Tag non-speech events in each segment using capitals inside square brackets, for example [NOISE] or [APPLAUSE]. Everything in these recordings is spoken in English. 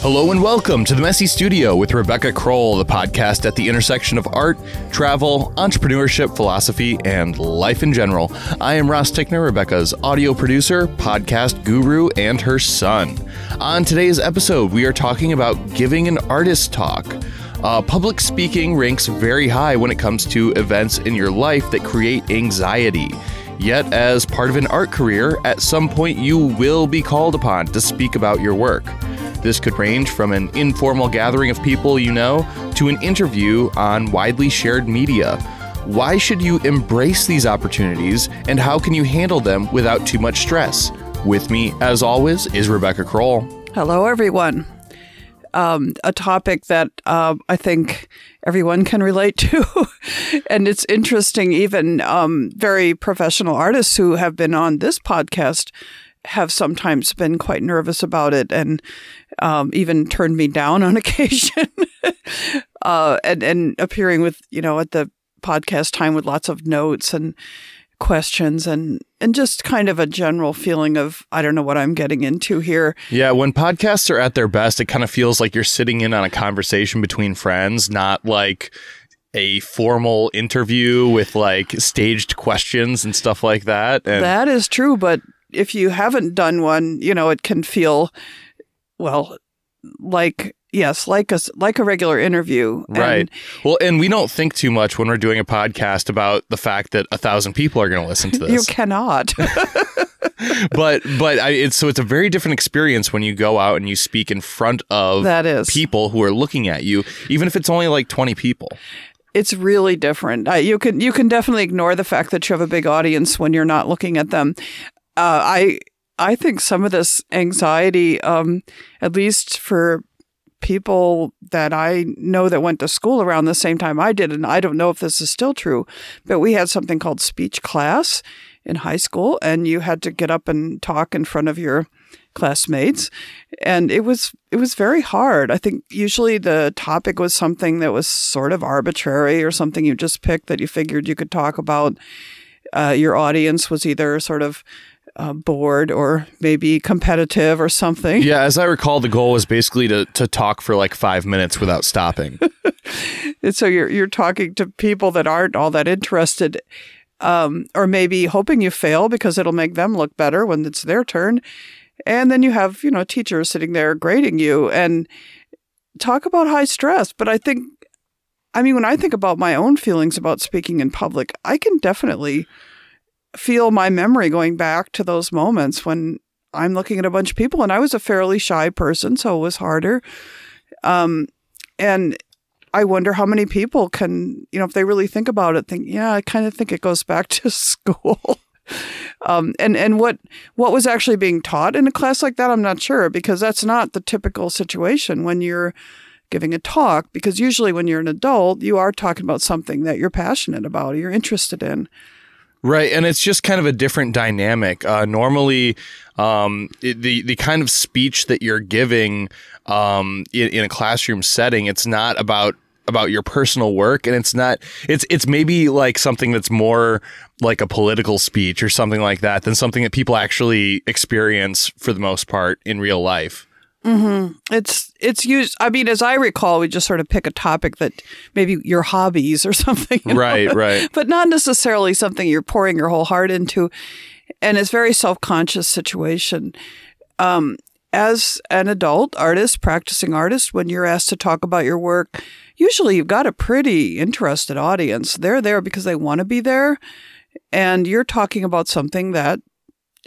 Hello and welcome to the Messy Studio with Rebecca Crowell, the podcast at the intersection of art, travel, entrepreneurship, philosophy, and life in general. I am Ross Tickner, Rebecca's audio producer, podcast guru, and her son. On today's episode, we are talking about giving an artist talk. Uh, public speaking ranks very high when it comes to events in your life that create anxiety. Yet, as part of an art career, at some point you will be called upon to speak about your work. This could range from an informal gathering of people you know to an interview on widely shared media. Why should you embrace these opportunities and how can you handle them without too much stress? With me, as always, is Rebecca Crowell. Hello, everyone. Um, a topic that uh, I think everyone can relate to. [LAUGHS] and it's interesting, even um, very professional artists who have been on this podcast have sometimes been quite nervous about it and um, even turned me down on [LAUGHS] occasion. uh, and, and appearing with, you know, at the podcast time with lots of notes and questions and and just kind of a general feeling of I don't know what I'm getting into here. Yeah, when podcasts are at their best, it kind of feels like you're sitting in on a conversation between friends, not like a formal interview with like staged questions and stuff like that. And that is true, but if you haven't done one, you know, it can feel well like yes, like a like a regular interview. Right. And well, and we don't think too much when we're doing a podcast about the fact that a thousand people are going to listen to [LAUGHS] this. you cannot. [LAUGHS] but but I, it's so it's a very different experience when you go out and you speak in front of That is. people who are looking at you, even if it's only like twenty people. it's really different. Uh, you can you can definitely ignore the fact that you have a big audience when you're not looking at them. Uh, I I think some of this anxiety, um, at least for people that I know that went to school around the same time I did, and I don't know if this is still true, but we had something called speech class in high school, and you had to get up and talk in front of your classmates and it was it was very hard. I think usually the topic was something that was sort of arbitrary or something you just picked that you figured you could talk about uh, your audience was either sort of uh, bored or maybe competitive or something Yeah, as I recall, the goal was basically to to talk for like five minutes without stopping. [LAUGHS] And so you're you're talking to people that aren't all that interested, um, or maybe hoping you fail because it'll make them look better when it's their turn. And then you have you know teachers sitting there grading you and talk about high stress. But I think, I mean, when I think about my own feelings about speaking in public, I can definitely feel my memory going back to those moments when I'm looking at a bunch of people, and I was a fairly shy person, so it was harder. Um, and I wonder how many people can, you know, if they really think about it, think, yeah, I kind of think it goes back [LAUGHS] to school. um, and and what what was actually being taught in a class like that, I'm not sure because that's not the typical situation when you're giving a talk. Because usually when you're an adult, you are talking about something that you're passionate about, or you're interested in. Right, and it's just kind of a different dynamic. Uh, normally, um, it, the the kind of speech that you're giving um, in, in a classroom setting, it's not about about your personal work, and it's not. It's it's maybe like something that's more like a political speech or something like that than something that people actually experience for the most part in real life. It's it's used. I mean, as I recall, we just sort of pick a topic that maybe your hobbies or [LAUGHS] something, you know? Right, right. [LAUGHS] but not necessarily something you're pouring your whole heart into. And it's very self conscious situation. Um, as an adult artist, practicing artist, when you're asked to talk about your work, usually you've got a pretty interested audience. They're there because they want to be there, and you're talking about something that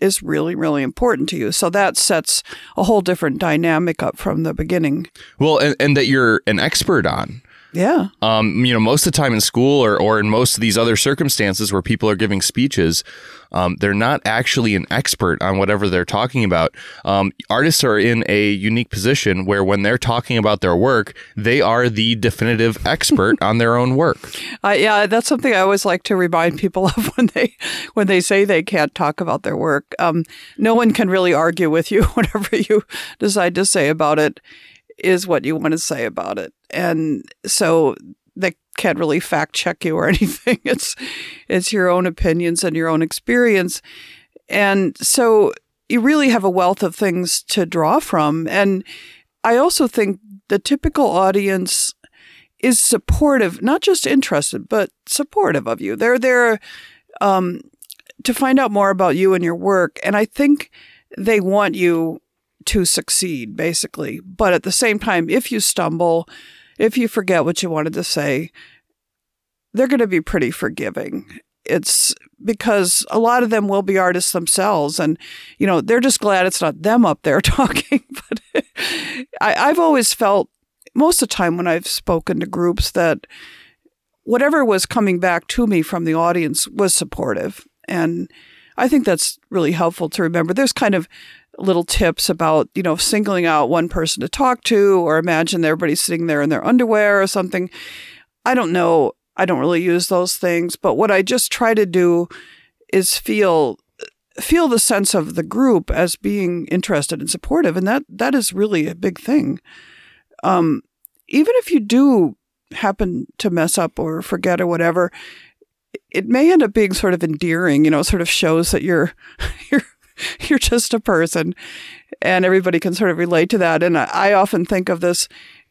is really, really important to you. So that sets a whole different dynamic up from the beginning. Well, and, and that you're an expert on. Yeah. um, you know, most of the time in school or, or in most of these other circumstances where people are giving speeches, um, they're not actually an expert on whatever they're talking about. Um, artists are in a unique position where when they're talking about their work, they are the definitive expert [LAUGHS] on their own work. Uh, yeah, that's something I always like to remind people [LAUGHS] of when they when they say they can't talk about their work. Um, no one can really argue with you. [LAUGHS] Whatever you decide to say about it is what you want to say about it, and so they can't really fact check you or [LAUGHS] anything. It's it's your own opinions and your own experience, and so you really have a wealth of things to draw from. And I also think the typical audience is supportive, not just interested, but supportive of you. They're there um, to find out more about you and your work. And I think they want you to succeed, basically. But at the same time, if you stumble, if you forget what you wanted to say, they're going to be pretty forgiving. It's because a lot of them will be artists themselves, and you know they're just glad it's not them up there [LAUGHS] talking. but I, I've always felt most of the time when I've spoken to groups that whatever was coming back to me from the audience was supportive, and I think that's really helpful to remember. There's kind of little tips about, you know, singling out one person to talk to or imagine everybody sitting there in their underwear or something. I don't know. I don't really use those things, but what I just try to do is feel feel the sense of the group as being interested and supportive and that that is really a big thing. Um, even if you do happen to mess up or forget or whatever, it may end up being sort of endearing, you know, sort of shows that you're [LAUGHS] you're [LAUGHS] you're just a person and everybody can sort of relate to that. And I, often think of this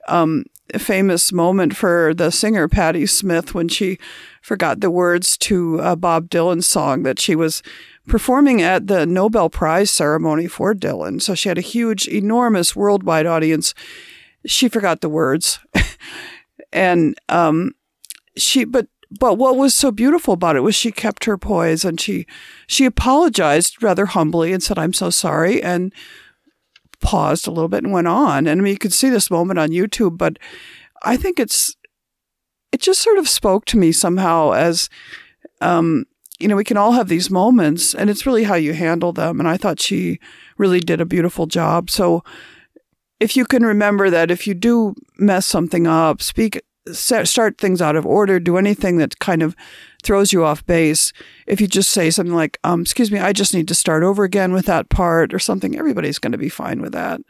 um, famous moment for the singer Patti Smith when she forgot the words to a Bob Dylan song that she was performing at the Nobel Prize ceremony for Dylan. So she had a huge, enormous worldwide audience. She forgot the words. [LAUGHS] and um, she, but but what was so beautiful about it was she kept her poise and she she apologized rather humbly and said, "I'm so sorry," and paused a little bit and went on. And I mean, you could see this moment on YouTube, but I think it's it just sort of spoke to me somehow as um, you know, we can all have these moments, and it's really how you handle them. And I thought she really did a beautiful job. So if you can remember that if you do mess something up, speak start things out of order, do anything that kind of throws you off base. If you just say something like, um, excuse me, I just need to start over again with that part or something, everybody's going to be fine with that.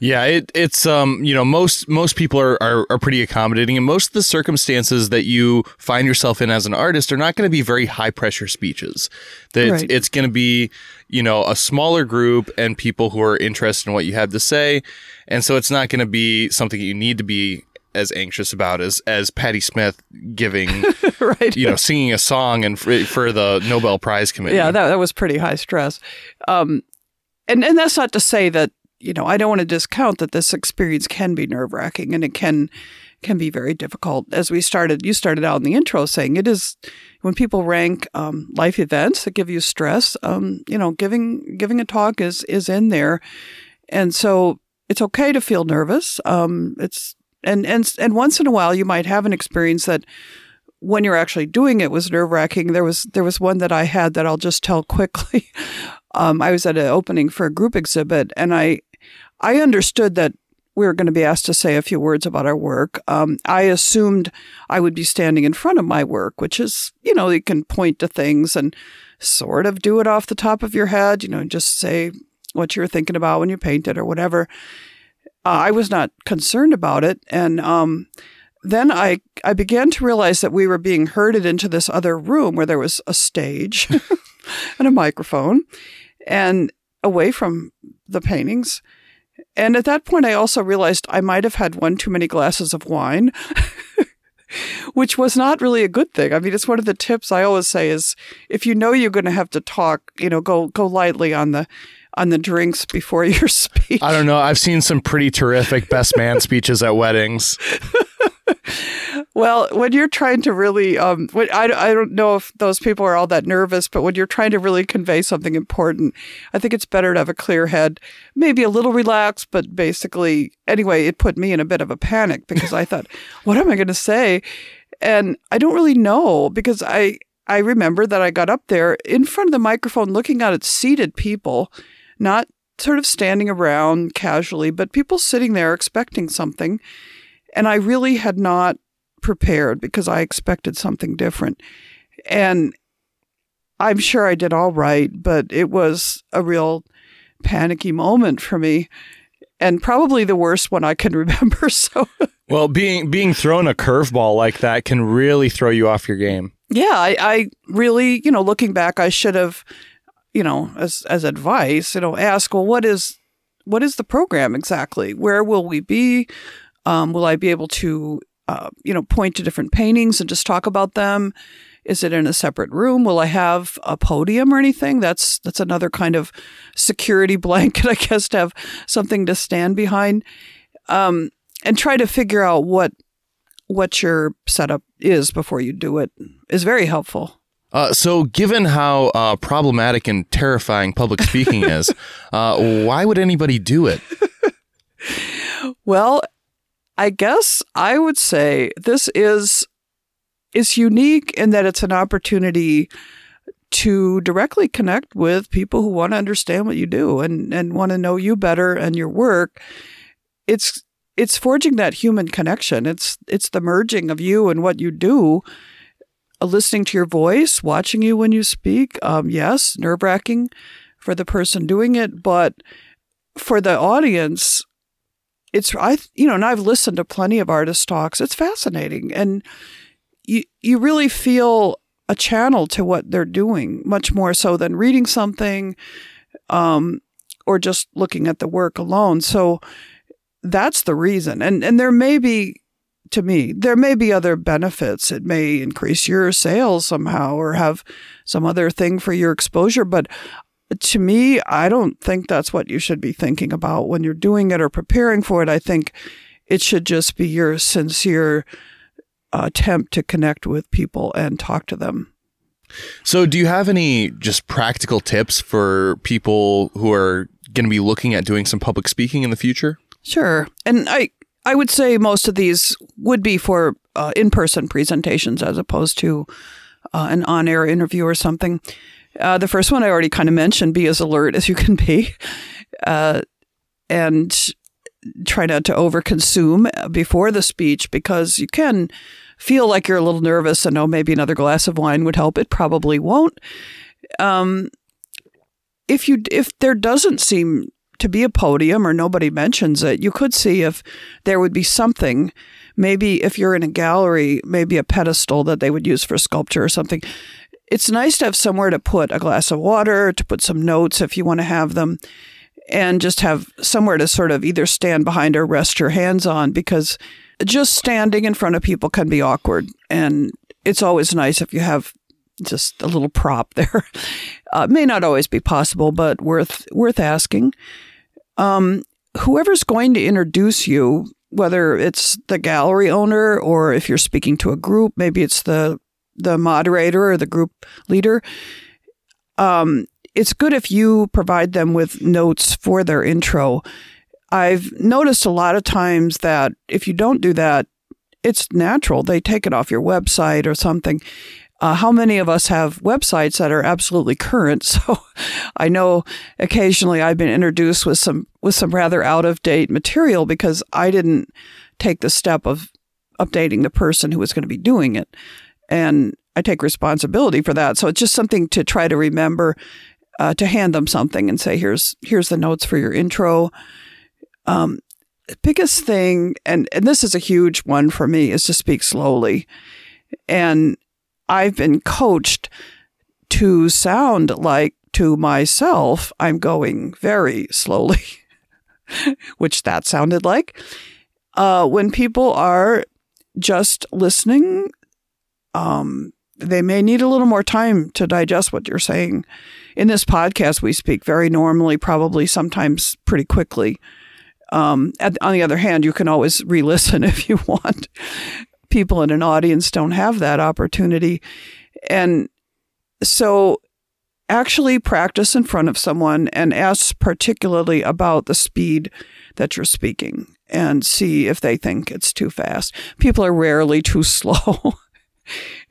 Yeah, it, it's um, you know, most most people are, are, are pretty accommodating, and most of the circumstances that you find yourself in as an artist are not going to be very high pressure speeches. That right. it's, it's going to be, you know, a smaller group and people who are interested in what you have to say, and so it's not going to be something that you need to be as anxious about as as Patti Smith giving, [LAUGHS] right? You know, singing a song and for, for, the Nobel Prize committee. Yeah, that that was pretty high stress. Um, and and that's not to say that you know I don't want to discount that this experience can be nerve wracking and it can can be very difficult. As we started, you started out in the intro saying it is when people rank um, life events that give you stress. Um, you know, giving giving a talk is is in there, and so it's okay to feel nervous. Um, it's and and and once in a while you might have an experience that when you're actually doing it was nerve wracking. There was there was one that I had that I'll just tell [LAUGHS] quickly. Um, I was at an opening for a group exhibit, and I I understood that we were going to be asked to say a few words about our work. Um, I assumed I would be standing in front of my work, which is you know you can point to things and sort of do it off the top of your head. You know, just say what you're thinking about when you paint it or whatever uh, I was not concerned about it. And um, then I, I began to realize that we were being herded into this other room where there was a stage [LAUGHS] and a microphone and away from the paintings. And at that point, I also realized I might have had one too many glasses of wine. [LAUGHS] which was not really a good thing. I mean, it's one of the tips I always say is if you know you're going to have to talk, you know, go go lightly on the on the drinks before your [LAUGHS] speech. I don't know. I've seen some pretty terrific best man [LAUGHS] speeches at weddings. well, when you're trying to really, um, I, I don't know if those people are all that nervous, but when you're trying to really convey something important, I think it's better to have a clear head, maybe a little relaxed, but basically, anyway, it put me in a bit of a panic because I thought, [LAUGHS] what am I going to say? And I don't really know because I, I remember that I got up there in front of the microphone looking out at seated people not sort of standing around casually, but people sitting there expecting something. And I really had not prepared because I expected something different. And I'm sure I did all right, but it was a real panicky moment for me and probably the worst one I can [LAUGHS] remember. So, well, being being thrown a curveball like that can really throw you off your game. Yeah, I, I really, you know, looking back, I should have you know, as as advice, you know, ask, well, what is what is the program exactly? Where will we be? Um, will I be able to, uh, you know, point to different paintings and just talk about them? Is it in a separate room? Will I have a podium or anything? That's that's another kind of security [LAUGHS] blanket, I guess, to have something to stand behind, um, and try to figure out what what your setup is before you do it is very helpful. Uh, so, given how uh, problematic and terrifying public speaking is, [LAUGHS] uh, why would anybody do it? well, I guess I would say this is is unique in that it's an opportunity to directly connect with people who want to understand what you do and, and want to know you better and your work. It's it's forging that human connection. It's it's the merging of you and what you do listening to your voice, watching you when you speak. Um, yes, nerve wracking for the person doing it, but for the audience, it's I you know, and I've listened to plenty of artist talks. It's fascinating, and you you really feel a channel to what they're doing, much more so than reading something, um, or just looking at the work alone. So that's the reason, and and there may be to me. There may be other benefits. It may increase your sales somehow or have some other thing for your exposure. But to me, I don't think that's what you should be thinking about when you're doing it or preparing for it. I think it should just be your sincere attempt to connect with people and talk to them. So, do you have any just practical tips for people who are going to be looking at doing some public speaking in the future? Sure. And I I would say most of these would be for uh, in person presentations as opposed to uh, an on air interview or something. Uh, the first one I already kind of mentioned be as alert as you can be uh, and try not to overconsume before the speech because you can feel like you're a little nervous and oh, maybe another glass of wine would help. It probably won't. Um, if you if there doesn't seem to be a podium or nobody mentions it, you could see if there would be something. Maybe if you're in a gallery, maybe a pedestal that they would use for sculpture or something. It's nice to have somewhere to put a glass of water, to put some notes if you want to have them, and just have somewhere to sort of either stand behind or rest your hands on because just standing in front of people can be awkward. And it's always nice if you have just a little prop [LAUGHS] there. Uh, may not always be possible, but worth worth asking um, whoever's going to introduce you, whether it's the gallery owner or if you're speaking to a group, maybe it's the the moderator or the group leader. Um, it's good if you provide them with notes for their intro. I've noticed a lot of times that if you don't do that, it's natural. They take it off your website or something. Uh, how many of us have websites that are absolutely current? [LAUGHS] So I know occasionally I've been introduced with some with some rather out of date material because I didn't take the step of updating the person who was going to be doing it, and I take responsibility for that. So it's just something to try to remember uh, to hand them something and say, "Here's here's the notes for your intro." Um, biggest thing, and and this is a huge one for me, is to speak slowly, and I've been coached to sound like to myself, I'm going very slowly, [LAUGHS] which that sounded like. Uh, when people are just listening, um, they may need a little more time to digest what you're saying. In this podcast, we speak very normally, probably sometimes pretty quickly. Um, at, on the other hand, you can always re listen [LAUGHS] if you want people in an audience don't have that opportunity. And so actually practice in front of someone and ask particularly about the speed that you're speaking and see if they think it's too fast. People are rarely too [LAUGHS] slow.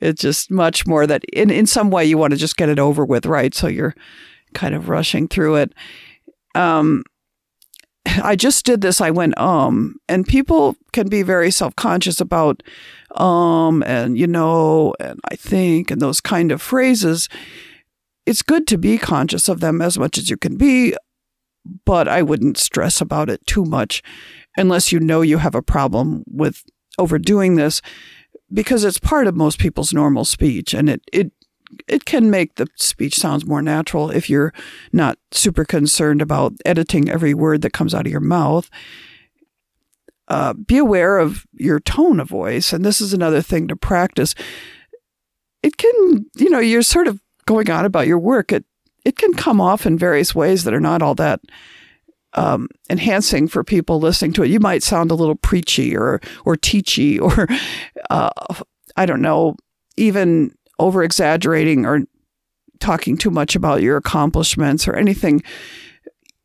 it's just much more that in, in some way you want to just get it over with, right? So you're kind of rushing through it. Um, I just did this. I went, um, and people can be very self conscious about, um, and you know, and I think, and those kind of phrases. It's good to be conscious of them as much as you can be, but I wouldn't stress about it too much unless you know you have a problem with overdoing this because it's part of most people's normal speech and it, it it can make the speech sounds more natural if you're not super concerned about editing every word that comes out of your mouth. Uh, be aware of your tone of voice, and this is another thing to practice. It can, you know, you're sort of going on about your work. It it can come off in various ways that are not all that um, enhancing for people listening to it. You might sound a little preachy or or teachy or [LAUGHS] uh, I don't know, even over exaggerating or talking too much about your accomplishments or anything.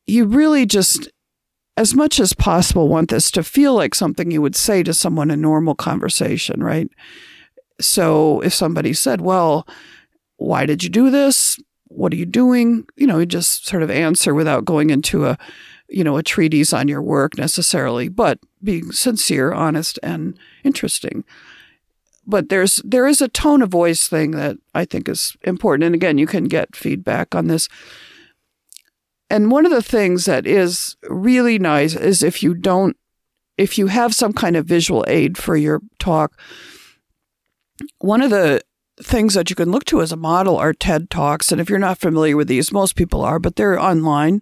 You really just, as much as possible, want this to feel like something you would say to someone in normal conversation, right? So if somebody said, Well, why did you do this? What are you doing? You know, you just sort of answer without going into a, you know, a treatise on your work necessarily, but being sincere, honest, and interesting but there's there is a tone of voice thing that I think is important. And again, you can get feedback on this. And one of the things that is really nice is if you don't if you have some kind of visual aid for your talk, one of the things that you can look to as a model are TED Talks. And if you're not familiar with these, most people are, but they're online.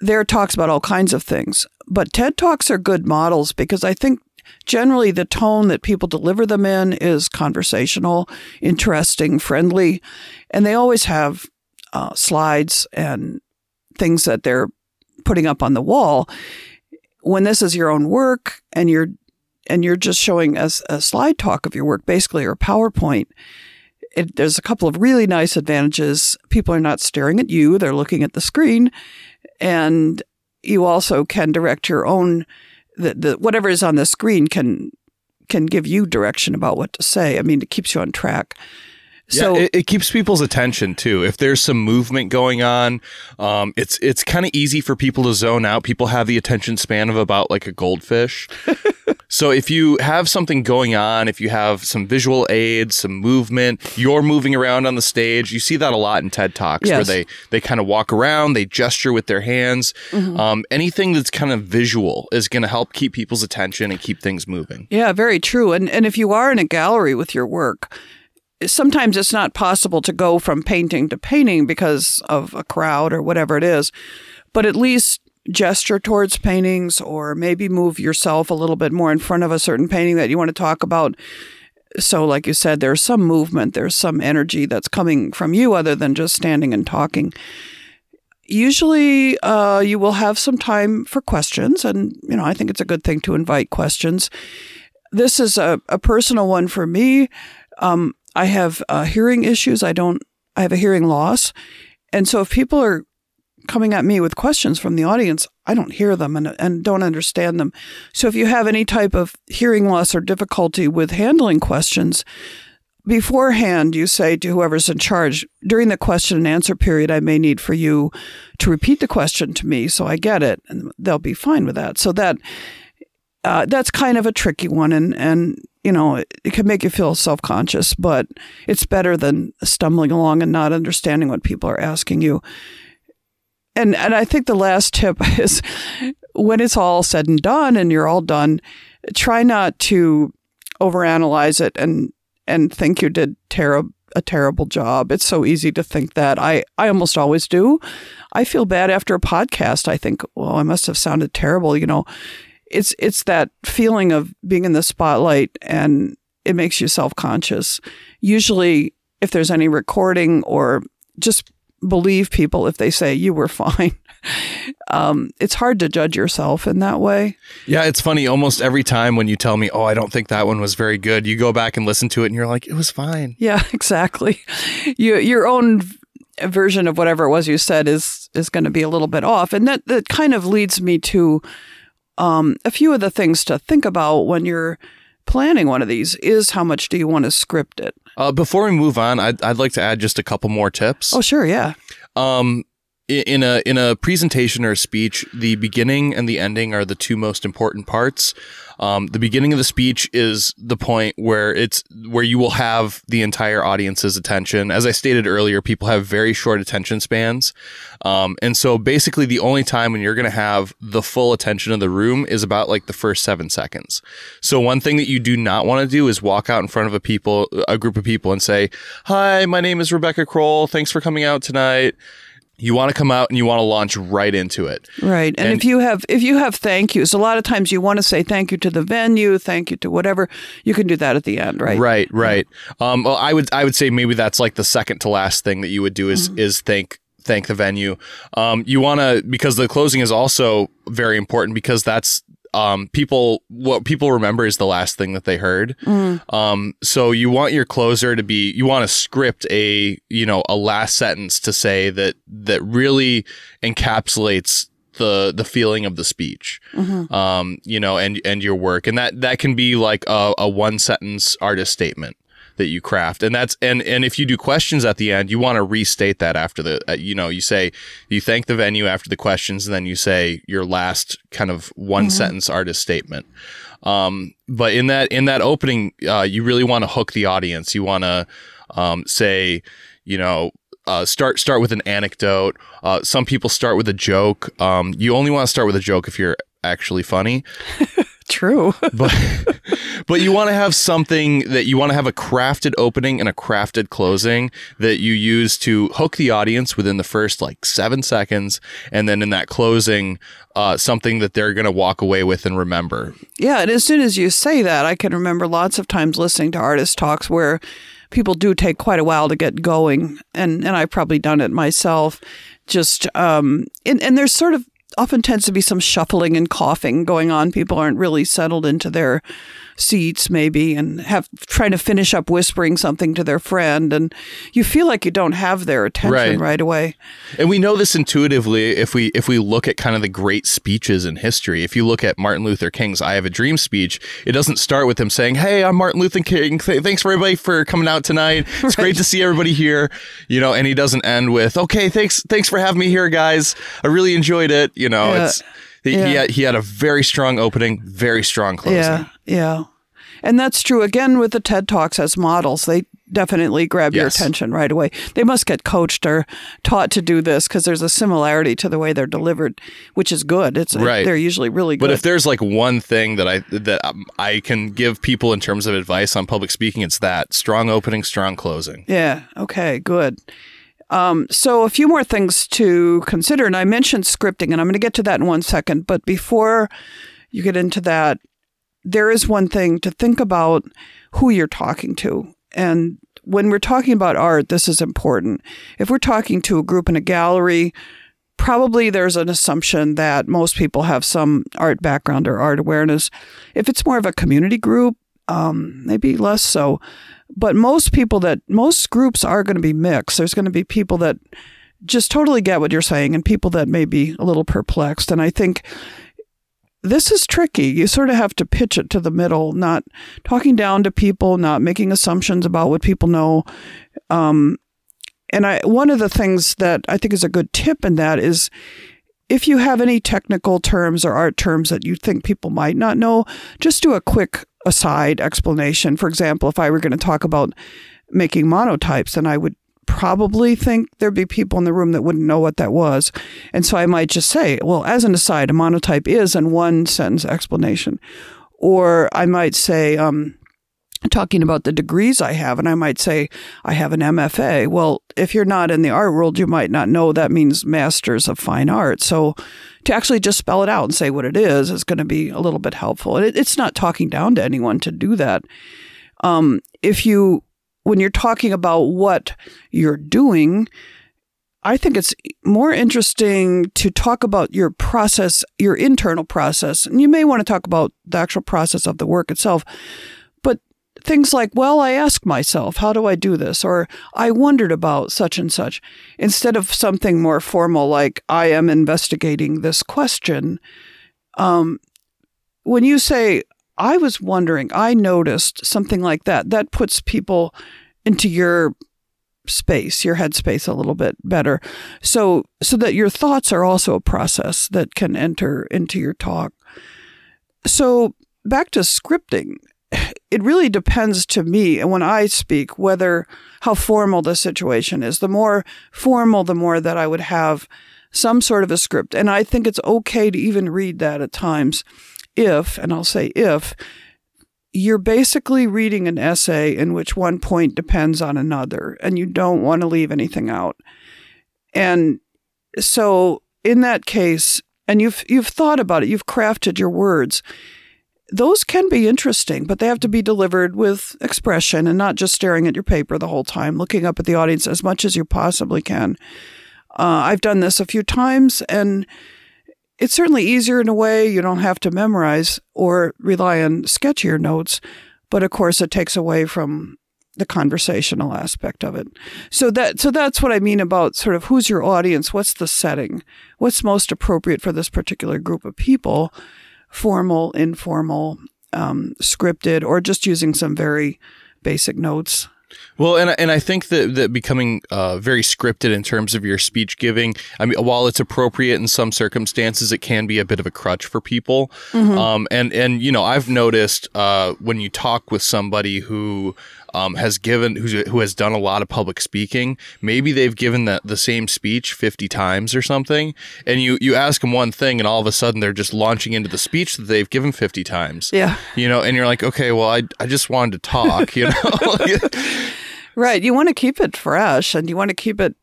There are talks about all kinds of things. But TED Talks are good models because I think generally the tone that people deliver them in is conversational, interesting, friendly, and they always have uh, slides and things that they're putting up on the wall. When this is your own work and you're and you're just showing as a slide talk of your work, basically, or PowerPoint, it, there's a couple of really nice advantages. People are not staring at you; they're looking at the screen, and you also can direct your own the, the whatever is on the screen can can give you direction about what to say. I mean, it keeps you on track. So yeah, it, it, keeps people's attention too. If there's some movement going on, um, it's it's kind of easy for people to zone out. People have the attention span of about like a goldfish. [LAUGHS] so if you have something going on, if you have some visual aids, some movement, you're moving around on the stage. You see that a lot in TED Talks yes. where they they kind of walk around, they gesture with their hands. Mm-hmm. Um, anything that's kind of visual is going to help keep people's attention and keep things moving. Yeah, very true. And and if you are in a gallery with your work sometimes it's not possible to go from painting to painting because of a crowd or whatever it is, but at least gesture towards paintings or maybe move yourself a little bit more in front of a certain painting that you want to talk about. So, like you said, there's some movement, there's some energy that's coming from you other than just standing and talking. Usually, uh, you will have some time for questions, and you know I think it's a good thing to invite questions. This is a, a personal one for me. Um, I have uh, hearing issues. I don't, I have a hearing loss. And so if people are coming at me with questions from the audience, I don't hear them and, and don't understand them. So if you have any type of hearing loss or difficulty with handling questions, beforehand you say to whoever's in charge during the question and answer period i may need for you to repeat the question to me so i get it and they'll be fine with that so that uh, that's kind of a tricky one and and you know, it, can make you feel self conscious, but it's better than stumbling along and not understanding what people are asking you. And and I think the last tip [LAUGHS] is when it's all said and done and you're all done, try not to overanalyze it and and think you did terrible a terrible job. It's so easy to think that. I, I almost always do. I feel bad after a podcast. I think, well, I must have sounded terrible. You know, it's it's that feeling of being in the spotlight and it makes you self-conscious. Usually if there's any recording or just believe people if they say you were [LAUGHS] fine. Um, it's hard to judge yourself in that way. Yeah, it's funny. Almost every time when you tell me, "Oh, I don't think that one was very good," you go back and listen to it, and you're like, "It was fine." Yeah, [LAUGHS] exactly. You, your own version of whatever it was you said is is going to be a little bit off, and that that kind of leads me to um, a few of the things to think about when you're planning one of these is how much do you want to script it? Uh, before we move on, I'd, I'd like to add just a couple more tips. Oh, sure, yeah. Um, in a in a presentation or a speech, the beginning and the ending are the two most important parts. Um, the beginning of the speech is the point where it's where you will have the entire audience's attention. As I stated earlier, people have very short attention spans, um, and so basically the only time when you're going to have the full attention of the room is about like the first seven seconds. So one thing that you do not want to do is walk out in front of a people a group of people and say, "Hi, my name is Rebecca Crowell. Thanks for coming out tonight." You want to come out and you want to launch right into it. Right. And, And- if you have if you have thank yous, a lot of times you want to say thank you to the venue, thank you to whatever. You can do that at the end, right? Right, right. Um, well, I would I would say maybe that's like the second to last thing that you would do is Mm-hmm. is thank thank the venue. Um, you want to because the closing is also very important because that's um, people what people remember is the last thing that they heard. Mm. Um, so you want your closer to be you want to script a you know a last sentence to say that that really encapsulates the the feeling of the speech Mm-hmm. um, you know, and and your work, and that that can be like a, a one sentence artist statement that you craft, and that's and and if you do questions at the end, you want to restate that after the, uh, you know, you say you thank the venue after the questions, and then you say your last kind of one sentence artist statement. Um, but in that in that opening, uh, you really want to hook the audience. You want to um, say, you know, uh, start start with an anecdote. Uh, some people start with a joke. Um, you only want to start with a joke if you're actually funny, [LAUGHS] True. [LAUGHS] but but you want to have something that you want to have a crafted opening and a crafted closing that you use to hook the audience within the first like seven seconds, and then in that closing, uh, something that they're gonna walk away with and remember. Yeah, and as soon as you say that, I can remember lots of times listening to artist talks where people do take quite a while to get going, and and I've probably done it myself. Just um, and and there's sort of often tends to be some shuffling and coughing going on. People aren't really settled into their seats maybe and have trying to finish up whispering something to their friend and you feel like you don't have their attention Right. right away. And we know this intuitively if we if we look at kind of the great speeches in history. If you look at Martin Luther King's "I Have a Dream" speech, it doesn't start with him saying, "Hey, I'm Martin Luther King. Thanks for everybody for coming out tonight. [LAUGHS] It's great to see everybody here." You know, and he doesn't end with, "Okay, thanks thanks for having me here, guys. I really enjoyed it." You know, Yeah. it's he, Yeah. he had he had a very strong opening, very strong closing. Yeah, yeah. And that's true again with the TED Talks as models. They definitely grab your attention right away. They must get coached or taught to do this because there's a similarity to the way they're delivered, which is good. It's Right. they're usually really good. But if there's like one thing that I that um, I can give people in terms of advice on public speaking, it's that strong opening, strong closing. Yeah. Okay. Good. Um, so a few more things to consider, and I mentioned scripting, and I'm going to get to that in one second. But before you get into that, there is one thing to think about who you're talking to, and when we're talking about art, this is important. If we're talking to a group in a gallery, probably there's an assumption that most people have some art background or art awareness. If it's more of a community group, um, maybe less so. But most people that most groups are going to be mixed. There's going to be people that just totally get what you're saying and people that may be a little perplexed. And I think this is tricky. You sort of have to pitch it to the middle, not talking down to people, not making assumptions about what people know. Um, and I, one of the things that I think is a good tip in that is if you have any technical terms or art terms that you think people might not know, just do a quick aside explanation. For example, if I were going to talk about making monotypes, then I would probably think there'd be people in the room that wouldn't know what that was. And so I might just say, well, as an aside, a monotype is in one sentence explanation. Or I might say, um, talking about the degrees I have, and I might say I have an MFA. Well, if you're not in the art world, you might not know that means Masters of Fine Art. So to actually just spell it out and say what it is is going to be a little bit helpful. And it, it's not talking down to anyone to do that. Um, if you, when you're talking about what you're doing, I think it's more interesting to talk about your process, your internal process. And you may want to talk about the actual process of the work itself. But things like, well, I asked myself, how do I do this? Or I wondered about such and such, instead of something more formal like, I am investigating this question. Um, when you say, I was wondering, I noticed something like that, that puts people into your space, your headspace a little bit better. So so that your thoughts are also a process that can enter into your talk. So back to scripting. It really depends to me and when I speak whether how formal the situation is. The more formal the more that I would have some sort of a script. And I think it's okay to even read that at times if, and I'll say if, you're basically reading an essay in which one point depends on another and you don't want to leave anything out. And so in that case, and you've you've thought about it, you've crafted your words. Those can be interesting, but they have to be delivered with expression and not just staring at your paper the whole time, looking up at the audience as much as you possibly can. Uh, I've done this a few times, and it's certainly easier in a way. You don't have to memorize or rely on sketchier notes, but of course, it takes away from the conversational aspect of it. So that so that's what I mean about sort of who's your audience, what's the setting, what's most appropriate for this particular group of people, formal, informal, um, scripted, or just using some very basic notes. Well, and and I think that that becoming uh, very scripted in terms of your speech giving. I mean, while it's appropriate in some circumstances, it can be a bit of a crutch for people. Mm-hmm. Um, and and you know, I've noticed uh, when you talk with somebody who um, has given who's, who has done a lot of public speaking. Maybe they've given the, the same speech 50 times or something. And you, you ask them one thing and all of a sudden they're just launching into the speech that they've given 50 times. Yeah. You know, and you're like, okay, well, I, I just wanted to talk, you know? [LAUGHS] [LAUGHS] Right. You want to keep it fresh and you want to keep it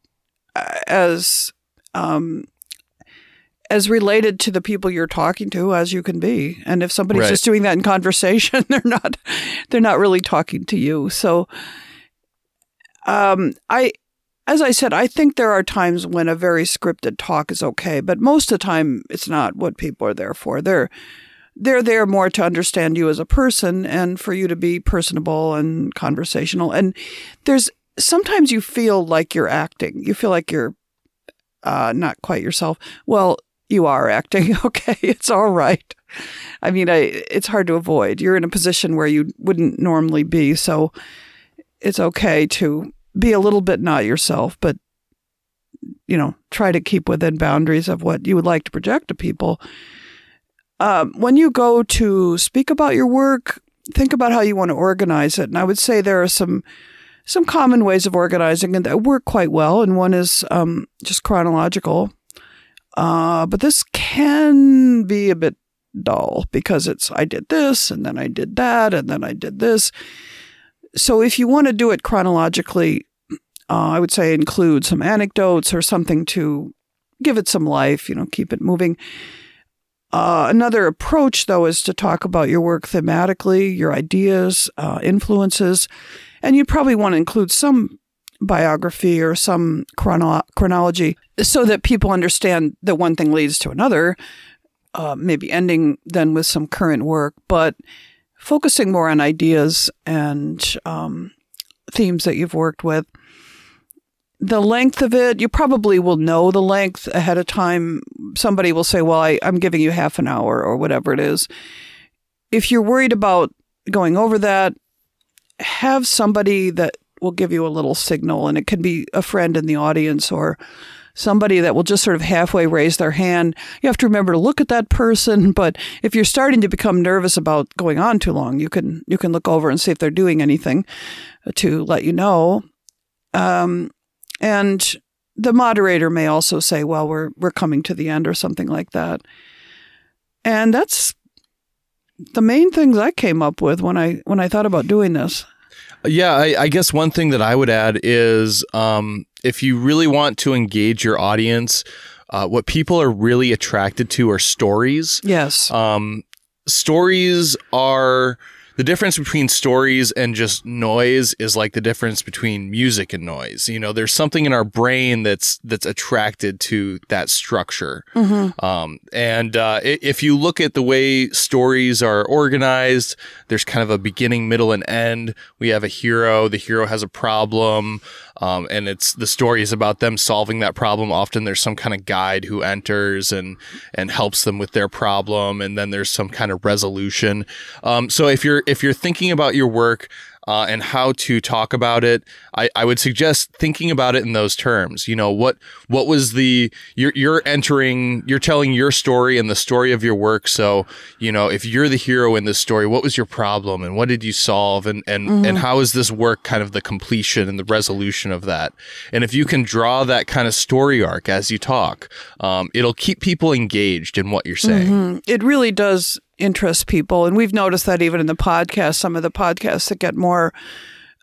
uh, as um, as related to the people you're talking to as you can be. And if somebody's right. just doing that in conversation, [LAUGHS] they're not they're not really talking to you. So um, I as I said, I think there are times when a very scripted talk is okay, but most of the time it's not what people are there for. They're they're there more to understand you as a person and for you to be personable and conversational. And there's sometimes you feel like you're acting. You feel like you're uh, not quite yourself. Well, you are acting. [LAUGHS] Okay, it's all right. I mean, I, it's hard to avoid. You're in a position where you wouldn't normally be, so it's okay to be a little bit not yourself, but you know, try to keep within boundaries of what you would like to project to people um, when you go to speak about your work, think about how you want to organize it. And I would say there are some some common ways of organizing and that work quite well. And one is um, just chronological. Uh, but this can be a bit dull because it's I did this and then I did that and then I did this. So if you want to do it chronologically, uh, I would say include some anecdotes or something to give it some life. You know, keep it moving. Uh, another approach, though, is to talk about your work thematically, your ideas, uh, influences, and you probably want to include some biography or some chrono- chronology so that people understand that one thing leads to another, uh, maybe ending then with some current work, but focusing more on ideas and um, themes that you've worked with the length of it, you probably will know the length ahead of time. Somebody will say, Well, I, am giving you half an hour or whatever it is. If you're worried about going over that, have somebody that will give you a little signal, and it can be a friend in the audience or somebody that will just sort of halfway raise their hand. You have to remember to look at that person, [LAUGHS] but if you're starting to become nervous about going on too long, you can you can look over and see if they're doing anything to let you know. Um, and the moderator may also say, well, we're, we're coming to the end or something like that. And that's the main things I came up with when I, when I thought about doing this. Yeah, I, I guess one thing that I would add is um, if you really want to engage your audience, uh, what people are really attracted to are stories. Yes. Um, stories are the difference between stories and just noise is like the difference between music and noise. You know, there's something in our brain that's that's attracted to that structure. Mm-hmm. Um, and uh, if you look at the way stories are organized, there's kind of a beginning, middle, and end. We have a hero. The hero has a problem. Um, and it's the story is about them solving that problem. Often there's some kind of guide who enters and and helps them with their problem, and then there's some kind of resolution. Um, so if you're if you're thinking about your work, uh, and how to talk about it, I, I would suggest thinking about it in those terms. You know, what what was the you're you're entering, you're telling your story and the story of your work. So, you know, if you're the hero in this story, what was your problem and what did you solve and and mm-hmm. and how is this work kind of the completion and the resolution of that? And if you can draw that kind of story arc as you talk, um, it'll keep people engaged in what you're saying. Mm-hmm. It really does interest people. And we've noticed that even in the podcast, some of the podcasts that get more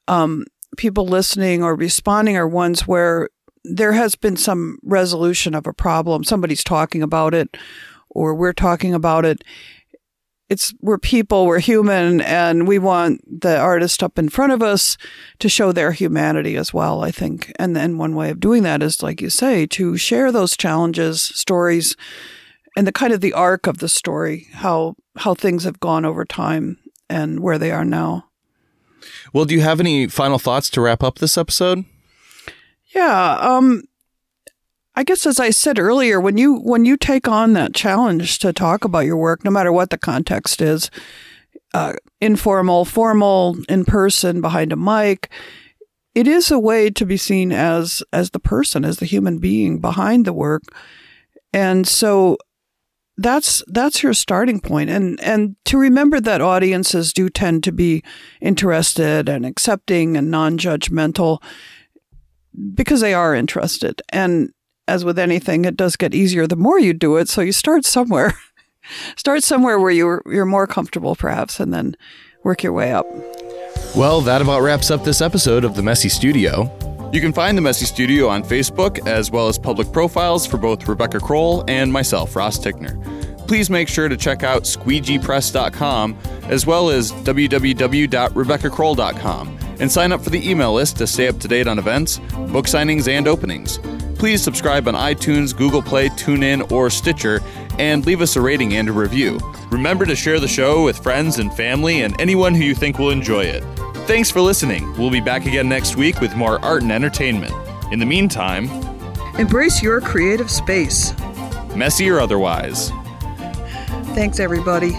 um, people listening or responding are ones where there has been some resolution of a problem. Somebody's talking about it, or we're talking about it. It's we're people, we're human, and we want the artist up in front of us to show their humanity as well. I think, and then one way of doing that is, like you say, to share those challenges, stories, and the kind of the arc of the story, how how things have gone over time and where they are now. Well, do you have any final thoughts to wrap up this episode? Yeah, um I guess as I said earlier, when you when you take on that challenge to talk about your work, no matter what the context is, uh, informal, formal, in person, behind a mic, it is a way to be seen as as the person, as the human being behind the work. And so that's that's your starting point. And and to remember that audiences do tend to be interested and accepting and non-judgmental because they are interested. And as with anything it does get easier the more you do it. So you start somewhere [LAUGHS] start somewhere where you're you're more comfortable perhaps and then work your way up. Well that about wraps up this episode of the messy studio you can find the Messy Studio on Facebook, as well as public profiles for both Rebecca Crowell and myself, Ross Tickner. Please make sure to check out squeegeepress.com as well as www.rebeccacrowell.com and sign up for the email list to stay up to date on events, book signings, and openings. Please subscribe on iTunes, Google Play, TuneIn, or Stitcher, and leave us a rating and a review. Remember to share the show with friends and family and anyone who you think will enjoy it. Thanks for listening. We'll be back again next week with more art and entertainment. In the meantime, embrace your creative space, messy or otherwise. Thanks, everybody.